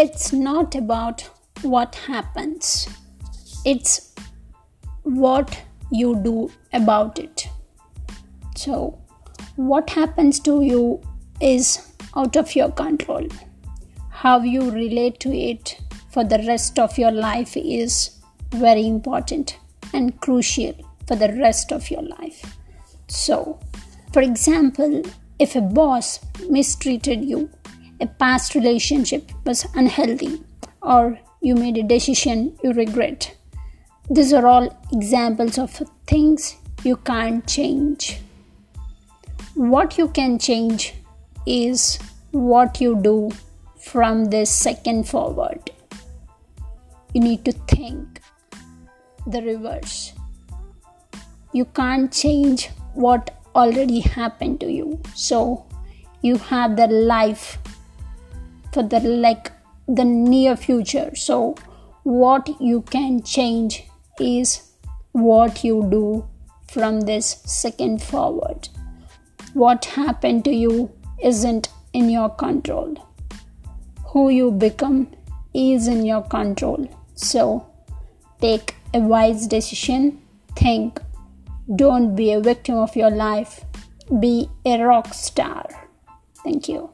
it's not about what happens, it's what you do about it. So, what happens to you is out of your control. How you relate to it for the rest of your life is very important and crucial for the rest of your life. So, for example, if a boss mistreated you, a past relationship was unhealthy, or you made a decision you regret, these are all examples of things you can't change. What you can change is what you do from this second forward. You need to think the reverse. You can't change what already happened to you. So you have the life for the like the near future. So what you can change is what you do from this second forward. What happened to you isn't in your control. Who you become is in your control. So take a wise decision. Think. Don't be a victim of your life. Be a rock star. Thank you.